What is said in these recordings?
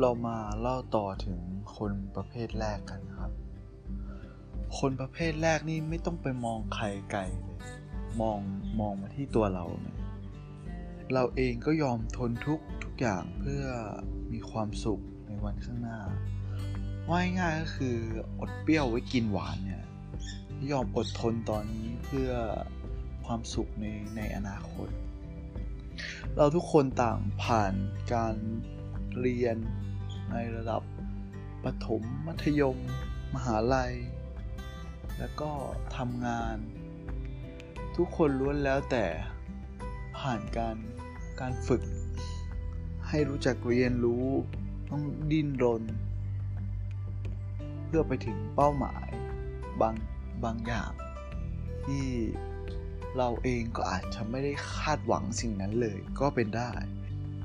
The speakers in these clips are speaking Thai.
เรามาเล่าต่อถึงคนประเภทแรกกันครับ คนประเภทแรกนี่ไม่ต้องไปมองใครไกลเลย มองมองมาที่ตัวเราเนี่ยเราเองก็ยอมทนทุกทุกอย่างเพื่อมีความสุขในวันข้างหน้าว่าง่ายก็คืออดเปรี้ยวไว้กินหวานเนี่ยยอมอดทนตอนนี้เพื่อความสุขในในอนาคต เราทุกคนต่างผ่านการ เรียนในระดับประถมมัธยม มหาลัย แล้วก็ทำงาน ทุกคนล้วนแล้วแต่ผ่านการการฝึก ให้รู้จักเรียนรู้ต้องดิ้นรน เพื่อไปถึงเป้าหมายบางบางอย่างที่เราเองก็อาจจะไม่ได้คาดหวังสิ่งนั้นเลยก็เป็นได้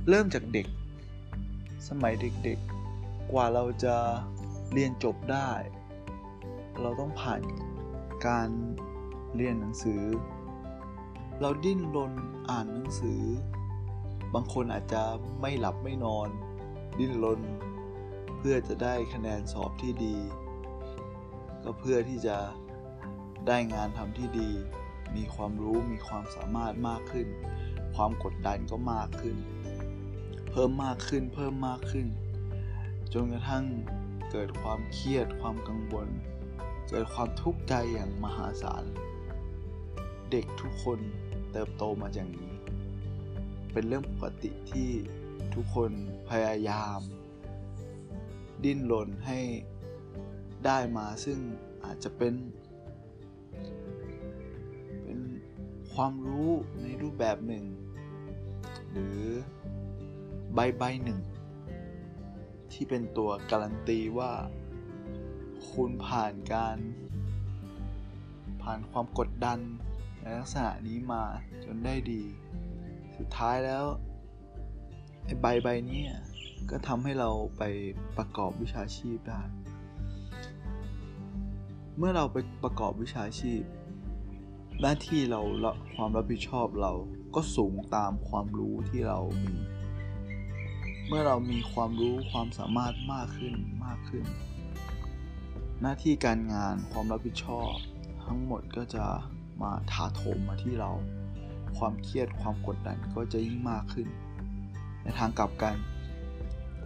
เริ่มจากเด็ก สมัยเด็กๆ กว่าเราจะเรียนจบได้ เราต้องผ่านการเรียนหนังสือ เราดิ้นรนอ่านหนังสือ บางคนอาจจะไม่หลับไม่นอน ดิ้นรนเพื่อจะได้คะแนนสอบที่ดี ก็เพื่อที่จะได้งานทำที่ดี มีความรู้มีความสามารถมากขึ้น ความกดดันก็มากขึ้น เพิ่มมากขึ้น เพิ่มมากขึ้น จนกระทั่งเกิดความเครียดความกังวล เกิดความทุกข์ใจอย่างมหาศาล เด็กทุกคนเติบโตมาอย่างนี้ เป็นเรื่องปกติที่ทุกคนพยายาม ดิ้นรนให้ได้มาซึ่งอาจจะเป็น เป็นความรู้ในรูปแบบหนึ่ง หรือ ใบใบหนึ่ง ที่เป็นตัวการันตีว่า คุณผ่านการ ผ่านความกดดันในลักษณะนี้มาจนได้ดี สุดท้ายแล้วไอ้ใบใบนี้ก็ทำให้เราไปประกอบวิชาชีพได้ เมื่อเราไปประกอบวิชาชีพ หน้าที่เราความรับผิดชอบเราก็สูงตามความรู้ที่เรามี เมื่อเรามีความรู้ความสามารถมากขึ้นมากขึ้น หน้าที่การงานความรับผิดชอบ ทั้งหมดก็จะมาถาโถมมาที่เรา ความเครียดความกดดันก็จะยิ่งมากขึ้น ในทางกลับกัน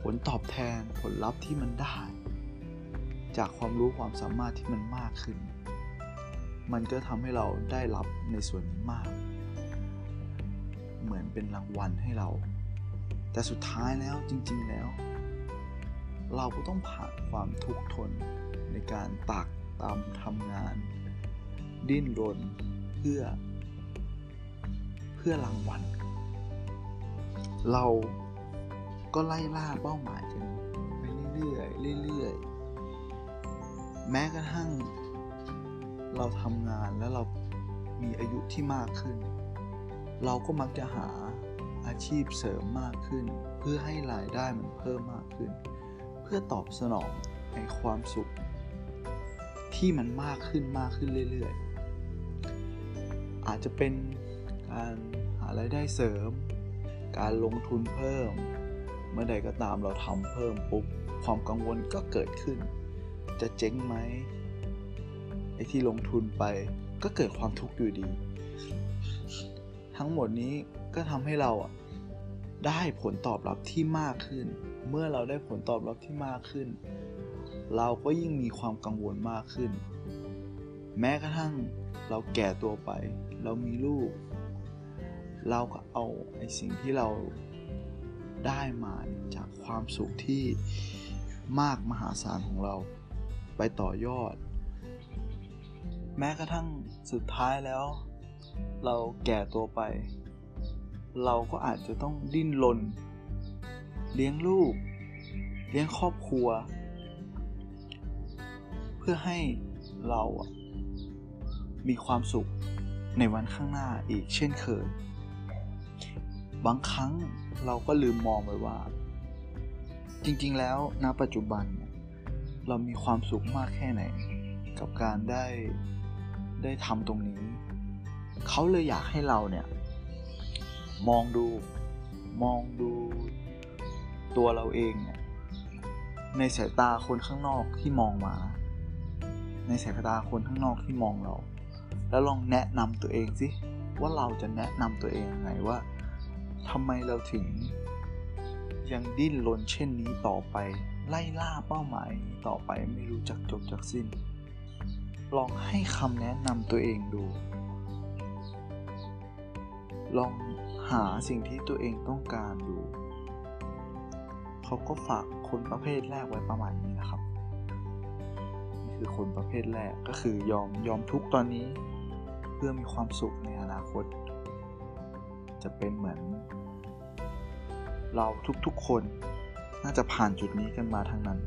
ผลตอบแทนผลลัพธ์ที่มันได้ จากความรู้ความสามารถที่มันมากขึ้น มันก็ทำให้เราได้รับในส่วนนี้มาก เหมือนเป็นรางวัลให้เรา แต่สุดท้ายแล้วจริง ๆแล้ว เราก็ต้องผ่านความทุกข์ทนในการตากตามทำงาน ดิ้นรนเพื่อ เพื่อรางวัล เราก็ไล่ล่าเป้าหมายกันไปเรื่อยๆเรื่อยๆแม้กระทั่ง เราทำงานแล้วเรามีอายุที่มากขึ้น เราก็มักจะหา อาชีพเสริมมากขึ้น เพื่อให้รายได้มันเพิ่มมากขึ้น เพื่อตอบสนองในความสุข ที่มันมากขึ้นมากขึ้นเรื่อยๆ อาจจะเป็นการหารายได้เสริม การลงทุนเพิ่ม เมื่อใดก็ตามเราทำเพิ่มปุ๊บความกังวลก็เกิดขึ้น จะเจ๊งไหมไอ้ที่ลงทุนไปก็เกิดความทุกข์อยู่ดี ทั้งหมดนี้ ก็ทำให้เราอะได้ผลตอบรับที่มากขึ้น เมื่อเราได้ผลตอบรับที่มากขึ้น เราก็ยิ่งมีความกังวลมากขึ้น แม้กระทั่งเราแก่ตัวไป เรามีลูก เราก็เอาไอ้สิ่งที่เราได้มาจากความสุขที่มากมหาศาลของเรา ไปต่อยอด แม้กระทั่งสุดท้ายแล้ว เราแก่ตัวไป เราก็อาจจะต้องดิ้นรนเลี้ยงลูก เลี้ยงครอบครัว เพื่อให้เรามีความสุขในวันข้างหน้าอีกเช่นเคย บางครั้งเราก็ลืมมองไปว่า จริงๆ แล้วณปัจจุบัน เรามีความสุขมากแค่ไหน กับการได้ได้ทำตรงนี้ เขาเลยอยากให้เราเนี่ย มองดู มองดูตัวเราเองเนี่ยในสายตาคนข้างนอกที่มองมา ในสายตาคนข้างนอกที่มองเรา แล้วลองแนะนำตัวเองสิว่าเราจะแนะนำตัวเองยังไงว่าทำไมเราถึง ยังดิ้นรนเช่นนี้ต่อไป ไล่ล่าเป้าหมายต่อไปไม่รู้จักจบจักสิ้น ลองให้คำแนะนำตัวเองดู ลอง หาสิ่งที่ตัวเองต้องการดูเขาก็ฝากคนประเภทแรกไว้ประมาณนี้นะครับ นี่คือคนประเภทแรกก็คือยอมยอมทุกตอนนี้ เพื่อมีความสุขในอนาคต จะเป็นเหมือน เราทุกๆคนน่าจะผ่านจุดนี้กันมาทั้งนั้น